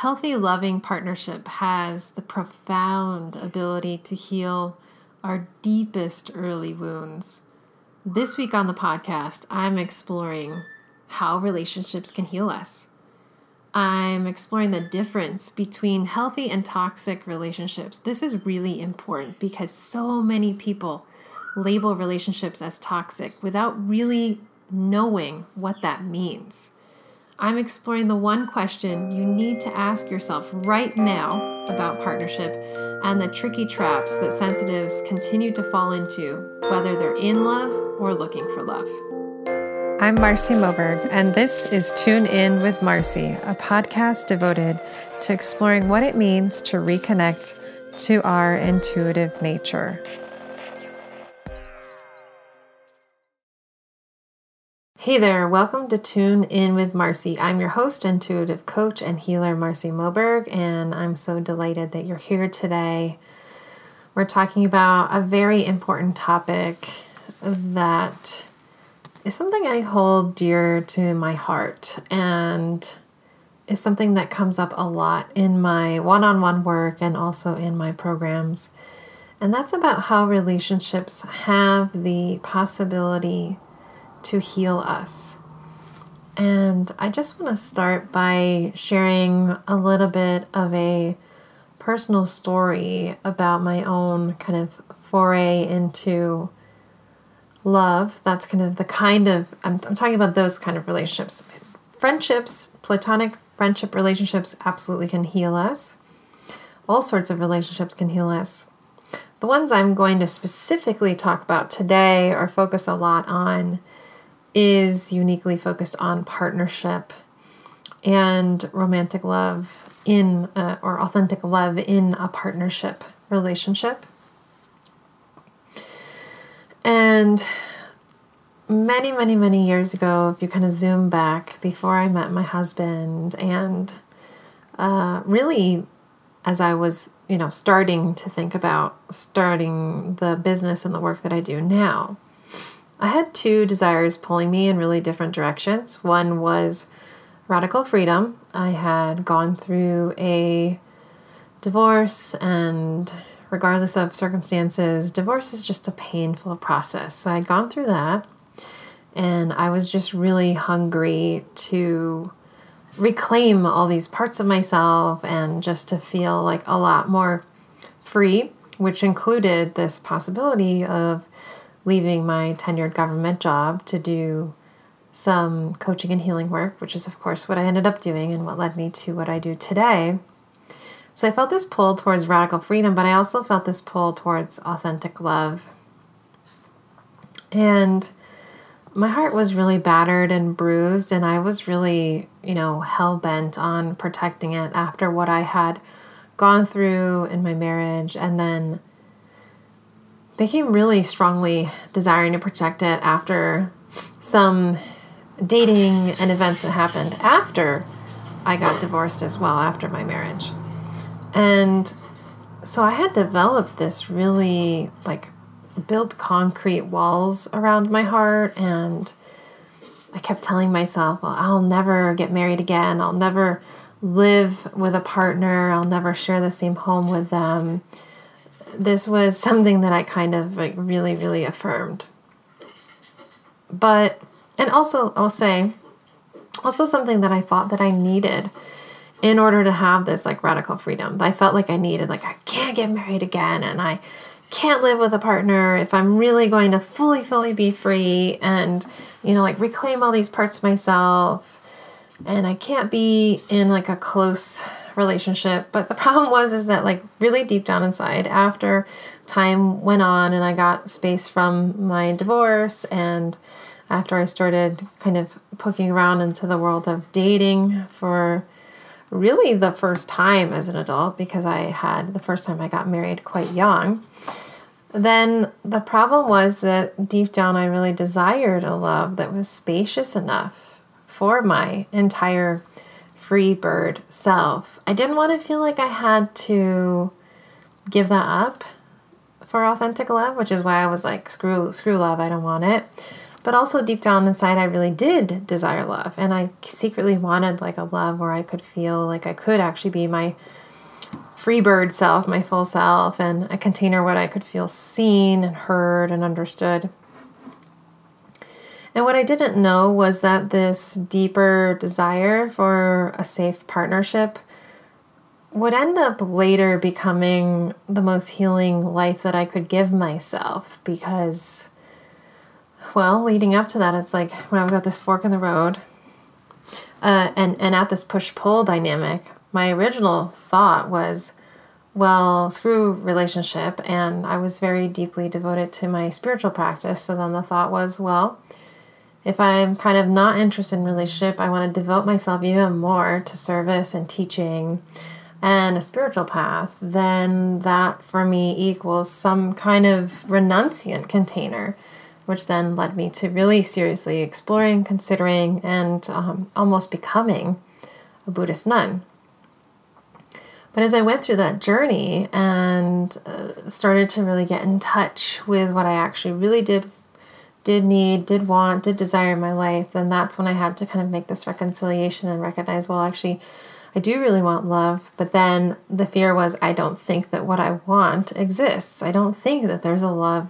healthy, loving partnership has the profound ability to heal our deepest early wounds. This week on the podcast, I'm exploring how relationships can heal us. I'm exploring the difference between healthy and toxic relationships. This is really important because so many people label relationships as toxic without really knowing what that means. I'm exploring the one question you need to ask yourself right now about partnership and the tricky traps that sensitives continue to fall into, whether they're in love or looking for love. I'm Marcy Moberg, and this is Tune In with Marcy, a podcast devoted to exploring what it means to reconnect to our intuitive nature. Hey there, welcome to Tune In with Marcy. I'm your host, intuitive coach, and healer Marcy Moberg, and I'm so delighted that you're here today. We're talking about a very important topic that is something I hold dear to my heart and is something that comes up a lot in my one on one work and also in my programs. And that's about how relationships have the possibility to heal us. And I just want to start by sharing a little bit of a personal story about my own kind of foray into love. That's kind of the kind of, I'm, I'm talking about those kind of relationships. Friendships, platonic friendship relationships absolutely can heal us. All sorts of relationships can heal us. The ones I'm going to specifically talk about today or focus a lot on is uniquely focused on partnership and romantic love in a, or authentic love in a partnership relationship. And many, many, many years ago, if you kind of zoom back before I met my husband, and uh, really as I was, you know, starting to think about starting the business and the work that I do now, I had two desires pulling me in really different directions. One was radical freedom. I had gone through a divorce, and regardless of circumstances, divorce is just a painful process. So I'd gone through that, and I was just really hungry to reclaim all these parts of myself and just to feel like a lot more free, which included this possibility of leaving my tenured government job to do some coaching and healing work, which is, of course, what I ended up doing and what led me to what I do today. So I felt this pull towards radical freedom, but I also felt this pull towards authentic love. And my heart was really battered and bruised, and I was really, you know, hell bent on protecting it after what I had gone through in my marriage and then became really strongly desiring to protect it after some dating and events that happened after I got divorced as well, after my marriage. And so I had developed this really like build concrete walls around my heart and I kept telling myself, well, I'll never get married again. I'll never live with a partner. I'll never share the same home with them this was something that I kind of like really, really affirmed. But, and also, I'll say, also something that I thought that I needed in order to have this like radical freedom. I felt like I needed, like, I can't get married again and I can't live with a partner if I'm really going to fully, fully be free and, you know, like reclaim all these parts of myself. And I can't be in like a close relationship. But the problem was is that like really deep down inside, after time went on and I got space from my divorce and after I started kind of poking around into the world of dating for really the first time as an adult because I had the first time I got married quite young. Then the problem was that deep down I really desired a love that was spacious enough for my entire free bird self. I didn't want to feel like I had to give that up for authentic love, which is why I was like, screw screw love, I don't want it. But also deep down inside, I really did desire love. And I secretly wanted like a love where I could feel like I could actually be my free bird self, my full self, and a container where I could feel seen and heard and understood. And what I didn't know was that this deeper desire for a safe partnership would end up later becoming the most healing life that I could give myself because, well, leading up to that, it's like when I was at this fork in the road uh, and, and at this push pull dynamic, my original thought was, well, screw relationship. And I was very deeply devoted to my spiritual practice. So then the thought was, well, if I'm kind of not interested in relationship, I want to devote myself even more to service and teaching and a spiritual path, then that for me equals some kind of renunciant container, which then led me to really seriously exploring, considering, and um, almost becoming a Buddhist nun. But as I went through that journey and uh, started to really get in touch with what I actually really did did need, did want, did desire in my life, then that's when I had to kind of make this reconciliation and recognize, well, actually, I do really want love, but then the fear was I don't think that what I want exists. I don't think that there's a love.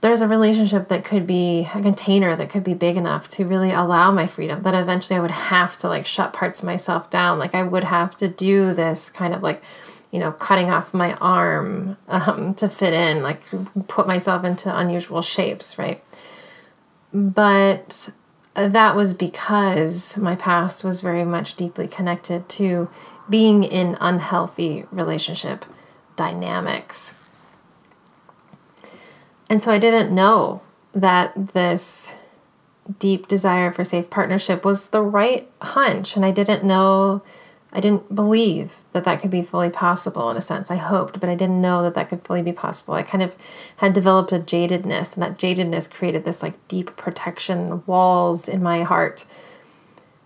There's a relationship that could be a container that could be big enough to really allow my freedom. That eventually I would have to like shut parts of myself down. Like I would have to do this kind of like, you know, cutting off my arm um, to fit in, like put myself into unusual shapes, right? But that was because my past was very much deeply connected to being in unhealthy relationship dynamics. And so I didn't know that this deep desire for safe partnership was the right hunch. And I didn't know I didn't believe that that could be fully possible in a sense. I hoped, but I didn't know that that could fully be possible. I kind of had developed a jadedness, and that jadedness created this like deep protection walls in my heart.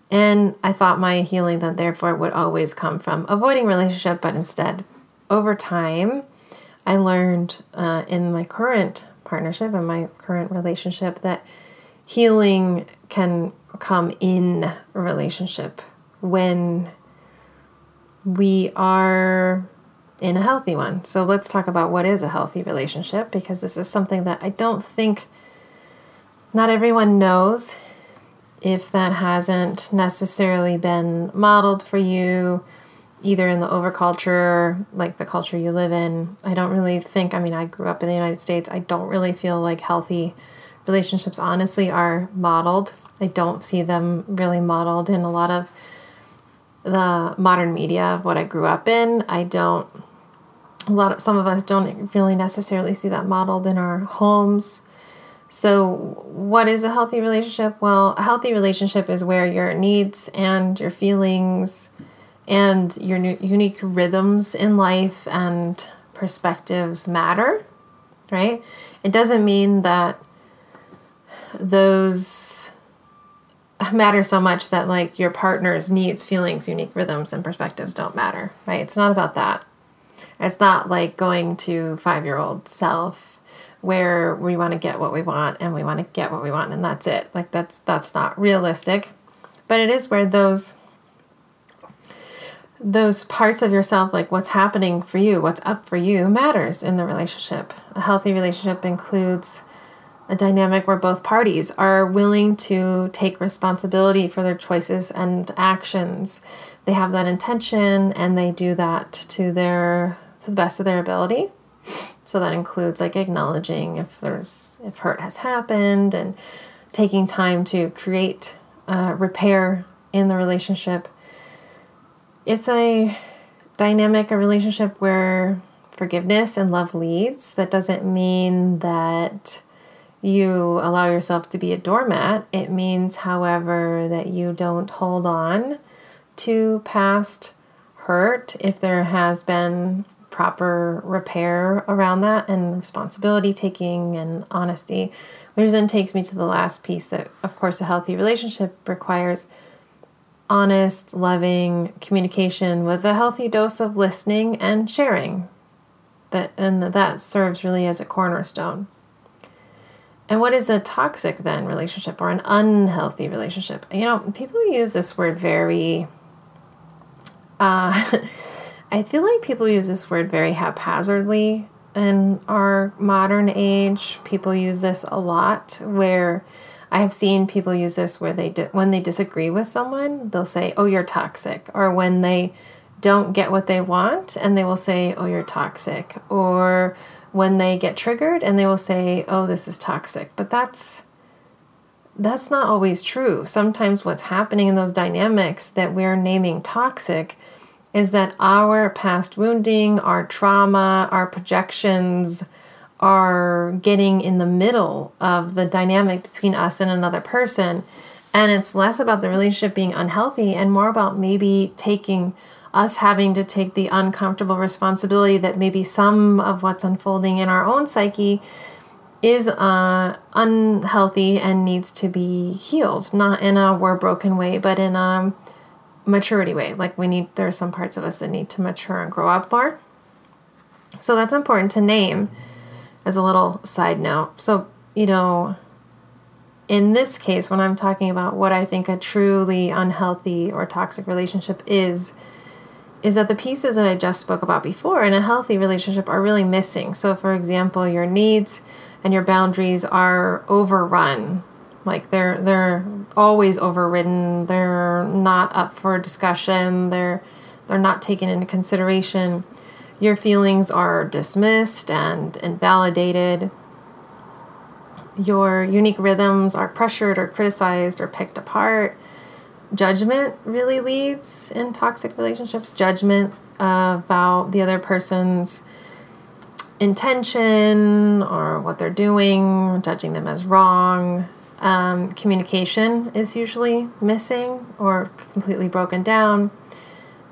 And I thought my healing then, therefore, would always come from avoiding relationship, but instead, over time, I learned uh, in my current partnership and my current relationship that healing can come in a relationship when we are in a healthy one. So let's talk about what is a healthy relationship because this is something that I don't think not everyone knows if that hasn't necessarily been modeled for you either in the overculture like the culture you live in. I don't really think i mean i grew up in the united states. I don't really feel like healthy relationships honestly are modeled. I don't see them really modeled in a lot of the modern media of what I grew up in. I don't a lot of some of us don't really necessarily see that modeled in our homes. So, what is a healthy relationship? Well, a healthy relationship is where your needs and your feelings and your unique rhythms in life and perspectives matter, right? It doesn't mean that those matter so much that like your partner's needs, feelings, unique rhythms, and perspectives don't matter, right? It's not about that. It's not like going to five year old self where we want to get what we want and we want to get what we want and that's it. Like that's that's not realistic. But it is where those those parts of yourself like what's happening for you, what's up for you matters in the relationship. A healthy relationship includes a dynamic where both parties are willing to take responsibility for their choices and actions. They have that intention and they do that to their to the best of their ability. So that includes like acknowledging if there's if hurt has happened and taking time to create uh, repair in the relationship. It's a dynamic, a relationship where forgiveness and love leads. That doesn't mean that you allow yourself to be a doormat. It means, however, that you don't hold on to past hurt if there has been proper repair around that and responsibility taking and honesty, which then takes me to the last piece that, of course, a healthy relationship requires honest, loving communication with a healthy dose of listening and sharing. That and that serves really as a cornerstone. And what is a toxic then relationship or an unhealthy relationship? You know, people use this word very uh I feel like people use this word very haphazardly in our modern age. People use this a lot where I have seen people use this where they di- when they disagree with someone, they'll say, "Oh, you're toxic," or when they don't get what they want and they will say, "Oh, you're toxic," or when they get triggered and they will say, "Oh, this is toxic." But that's that's not always true. Sometimes what's happening in those dynamics that we're naming toxic is that our past wounding, our trauma, our projections are getting in the middle of the dynamic between us and another person. And it's less about the relationship being unhealthy and more about maybe taking us having to take the uncomfortable responsibility that maybe some of what's unfolding in our own psyche is uh, unhealthy and needs to be healed, not in a we're broken way, but in a maturity way. Like we need, there are some parts of us that need to mature and grow up more. So that's important to name as a little side note. So, you know, in this case, when I'm talking about what I think a truly unhealthy or toxic relationship is, is that the pieces that I just spoke about before in a healthy relationship are really missing. So, for example, your needs and your boundaries are overrun like they're they're always overridden. They're not up for discussion. They're they're not taken into consideration. Your feelings are dismissed and invalidated. Your unique rhythms are pressured or criticized or picked apart. Judgment really leads in toxic relationships. Judgment about the other person's intention or what they're doing, judging them as wrong, um, communication is usually missing or completely broken down.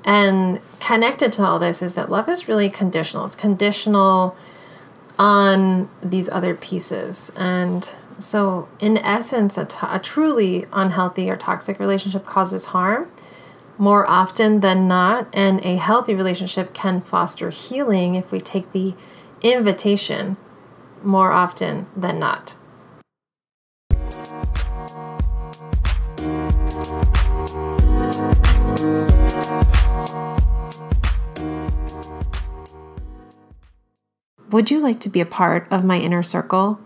And connected to all this is that love is really conditional. It's conditional on these other pieces. And so, in essence, a, t- a truly unhealthy or toxic relationship causes harm more often than not. And a healthy relationship can foster healing if we take the invitation more often than not. Would you like to be a part of my inner circle?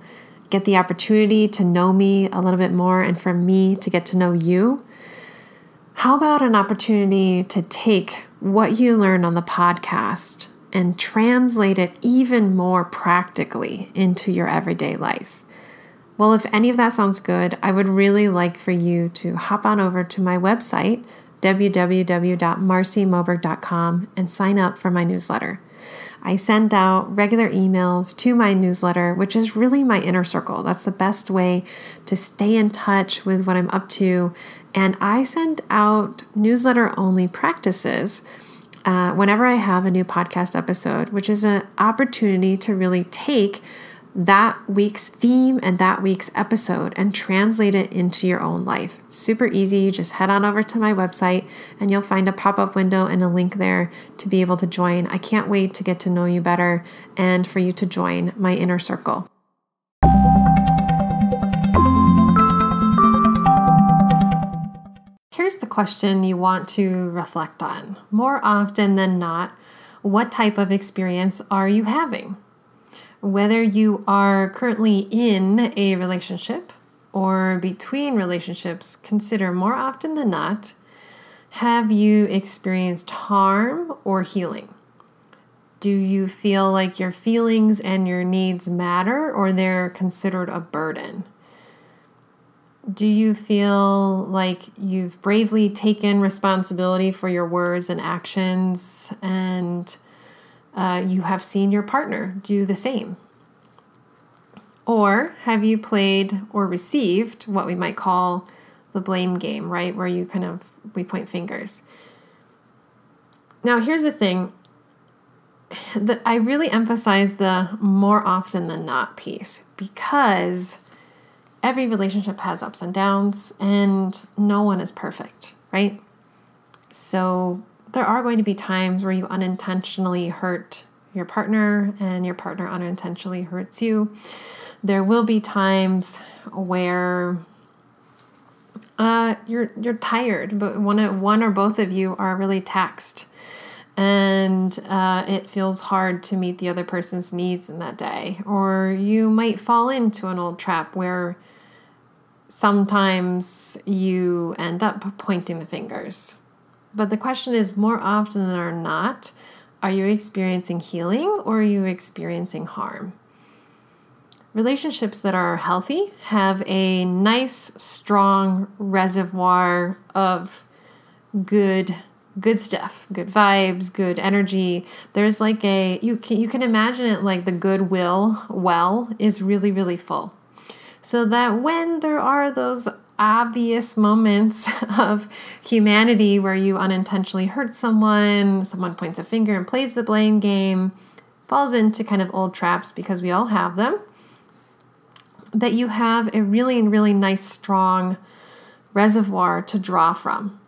Get the opportunity to know me a little bit more and for me to get to know you? How about an opportunity to take what you learn on the podcast and translate it even more practically into your everyday life? Well, if any of that sounds good, I would really like for you to hop on over to my website, www.marcymoberg.com, and sign up for my newsletter. I send out regular emails to my newsletter, which is really my inner circle. That's the best way to stay in touch with what I'm up to. And I send out newsletter only practices. Uh, whenever I have a new podcast episode, which is an opportunity to really take that week's theme and that week's episode and translate it into your own life. Super easy. You just head on over to my website and you'll find a pop up window and a link there to be able to join. I can't wait to get to know you better and for you to join my inner circle. Here's the question you want to reflect on. More often than not, what type of experience are you having? Whether you are currently in a relationship or between relationships, consider more often than not have you experienced harm or healing? Do you feel like your feelings and your needs matter or they're considered a burden? Do you feel like you've bravely taken responsibility for your words and actions and uh, you have seen your partner do the same? Or have you played or received what we might call the blame game, right? Where you kind of, we point fingers. Now, here's the thing that I really emphasize the more often than not piece because every relationship has ups and downs and no one is perfect, right? So there are going to be times where you unintentionally hurt your partner and your partner unintentionally hurts you. there will be times where uh, you're you're tired, but one one or both of you are really taxed, and uh, it feels hard to meet the other person's needs in that day. Or you might fall into an old trap where sometimes you end up pointing the fingers. But the question is more often than not, are you experiencing healing or are you experiencing harm? Relationships that are healthy have a nice, strong reservoir of good good stuff, good vibes, good energy. There's like a you can you can imagine it like the goodwill well is really really full. So that when there are those obvious moments of humanity where you unintentionally hurt someone, someone points a finger and plays the blame game, falls into kind of old traps because we all have them, that you have a really, really nice, strong reservoir to draw from.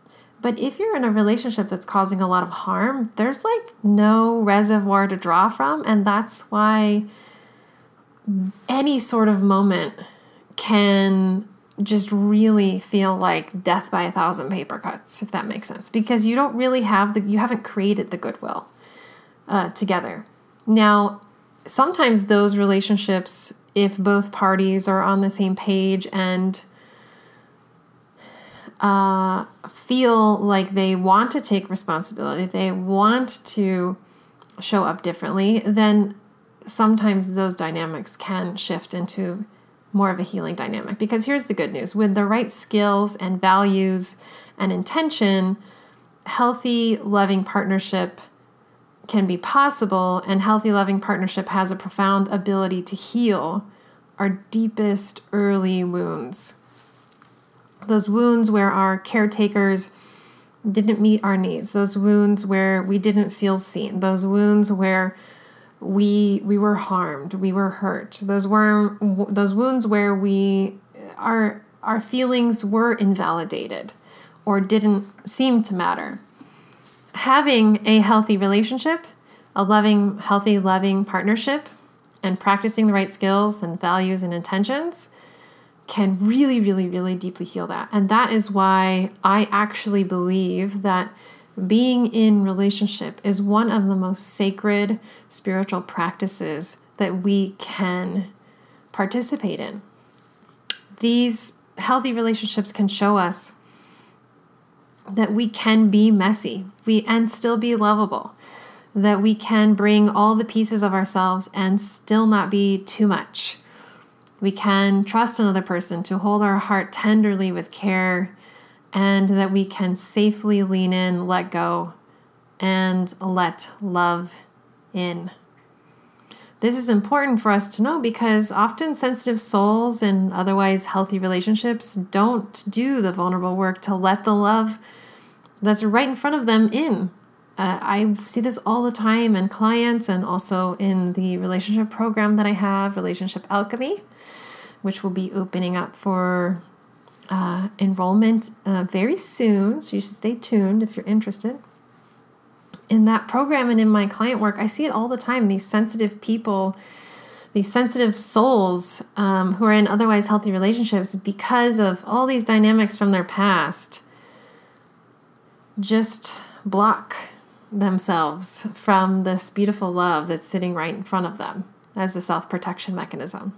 But if you're in a relationship that's causing a lot of harm, there's like no reservoir to draw from. And that's why any sort of moment can just really feel like death by a thousand paper cuts, if that makes sense, because you don't really have the, you haven't created the goodwill uh, together. Now, sometimes those relationships, if both parties are on the same page and uh, feel like they want to take responsibility, they want to show up differently, then sometimes those dynamics can shift into more of a healing dynamic. Because here's the good news with the right skills and values and intention, healthy, loving partnership can be possible, and healthy, loving partnership has a profound ability to heal our deepest early wounds. Those wounds where our caretakers didn't meet our needs, those wounds where we didn't feel seen, those wounds where we we were harmed, we were hurt. Those were those wounds where we our our feelings were invalidated or didn't seem to matter. Having a healthy relationship, a loving, healthy, loving partnership, and practicing the right skills and values and intentions can really, really, really deeply heal that. And that is why I actually believe that being in relationship is one of the most sacred spiritual practices that we can participate in. These healthy relationships can show us that we can be messy we and still be lovable that we can bring all the pieces of ourselves and still not be too much we can trust another person to hold our heart tenderly with care and that we can safely lean in, let go, and let love in. This is important for us to know because often sensitive souls and otherwise healthy relationships don't do the vulnerable work to let the love that's right in front of them in. Uh, I see this all the time in clients and also in the relationship program that I have, Relationship Alchemy, which will be opening up for uh, enrollment uh, very soon, so you should stay tuned if you're interested. In that program and in my client work, I see it all the time. These sensitive people, these sensitive souls um, who are in otherwise healthy relationships because of all these dynamics from their past, just block themselves from this beautiful love that's sitting right in front of them as a self protection mechanism.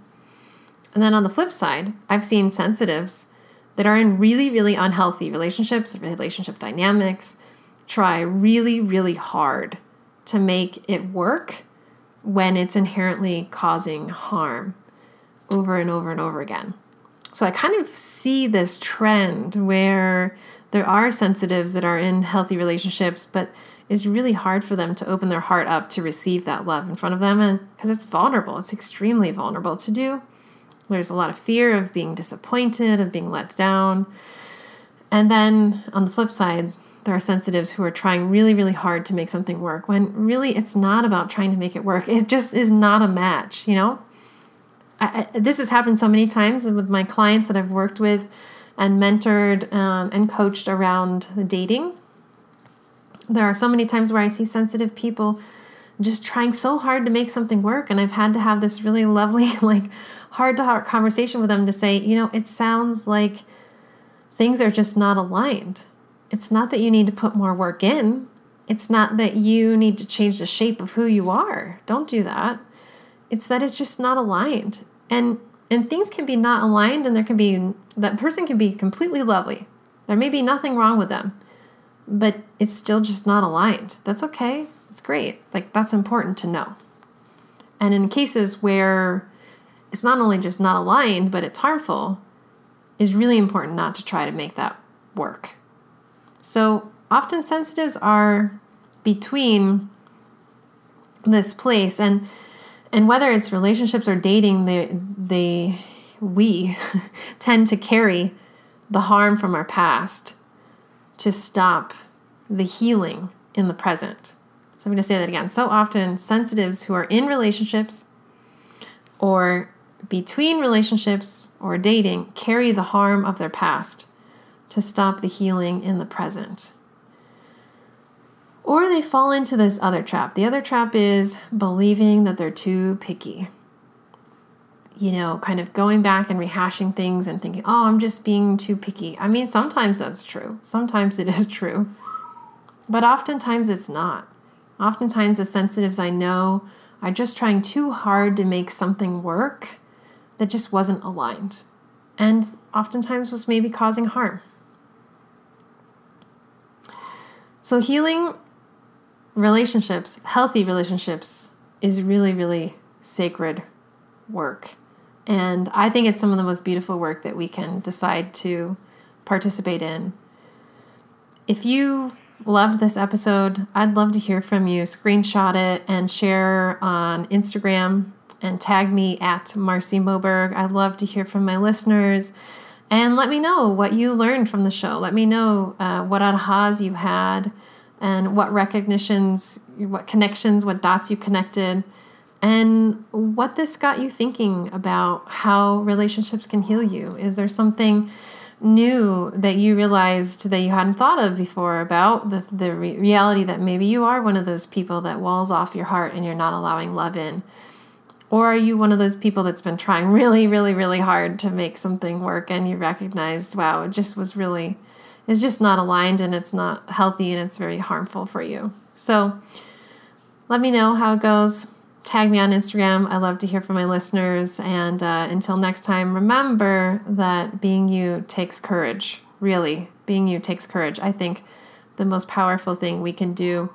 And then on the flip side, I've seen sensitives that are in really, really unhealthy relationships, relationship dynamics, try really, really hard to make it work when it's inherently causing harm over and over and over again. So I kind of see this trend where there are sensitives that are in healthy relationships, but it's really hard for them to open their heart up to receive that love in front of them and because it's vulnerable it's extremely vulnerable to do there's a lot of fear of being disappointed, of being let down. And then on the flip side, there are sensitives who are trying really, really hard to make something work when really it's not about trying to make it work. It just is not a match, you know? I, I, this has happened so many times with my clients that I've worked with and mentored um, and coached around dating. There are so many times where I see sensitive people just trying so hard to make something work. And I've had to have this really lovely, like, heart to heart conversation with them to say, you know, it sounds like things are just not aligned. It's not that you need to put more work in, it's not that you need to change the shape of who you are. Don't do that. It's that it's just not aligned. And and things can be not aligned and there can be that person can be completely lovely. There may be nothing wrong with them, but it's still just not aligned. That's okay. It's great. Like that's important to know. And in cases where it's not only just not aligned, but it's harmful, is really important not to try to make that work. So often sensitives are between this place and and whether it's relationships or dating they they we tend to carry the harm from our past to stop the healing in the present. So I'm going to say that again. So often sensitives who are in relationships or between relationships or dating carry the harm of their past to stop the healing in the present. Or they fall into this other trap. The other trap is believing that they're too picky. You know, kind of going back and rehashing things and thinking, oh, I'm just being too picky. I mean, sometimes that's true. Sometimes it is true. But oftentimes it's not. Oftentimes, the sensitives I know are just trying too hard to make something work that just wasn't aligned. And oftentimes was maybe causing harm. So, healing relationships, healthy relationships, is really, really sacred work. And I think it's some of the most beautiful work that we can decide to participate in. If you loved this episode, I'd love to hear from you. Screenshot it and share on Instagram and tag me at Marcy Moberg. I'd love to hear from my listeners. And let me know what you learned from the show. Let me know uh, what ahas you had and what recognitions, what connections, what dots you connected, and what this got you thinking about how relationships can heal you. Is there something new that you realized that you hadn't thought of before about the, the re- reality that maybe you are one of those people that walls off your heart and you're not allowing love in? Or are you one of those people that's been trying really, really, really hard to make something work and you recognized, wow, it just was really it's just not aligned and it's not healthy and it's very harmful for you. So let me know how it goes. Tag me on Instagram. I love to hear from my listeners. And uh, until next time, remember that being you takes courage. Really, being you takes courage. I think the most powerful thing we can do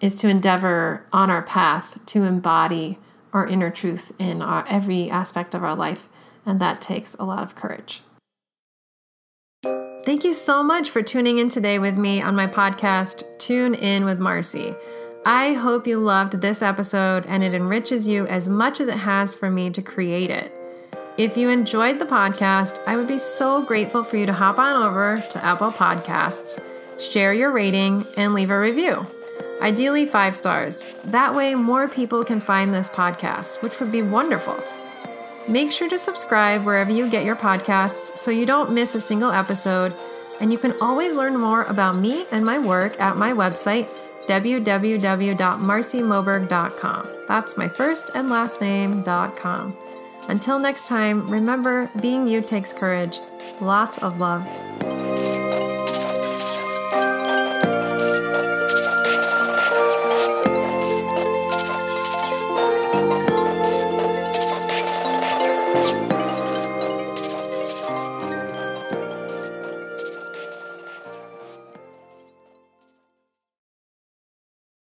is to endeavor on our path to embody our inner truth in our, every aspect of our life. And that takes a lot of courage. Thank you so much for tuning in today with me on my podcast, Tune In with Marcy. I hope you loved this episode and it enriches you as much as it has for me to create it. If you enjoyed the podcast, I would be so grateful for you to hop on over to Apple Podcasts, share your rating, and leave a review. Ideally, five stars. That way, more people can find this podcast, which would be wonderful. Make sure to subscribe wherever you get your podcasts so you don't miss a single episode. And you can always learn more about me and my work at my website, www.marcymoberg.com. That's my first and last name.com. Until next time, remember being you takes courage. Lots of love.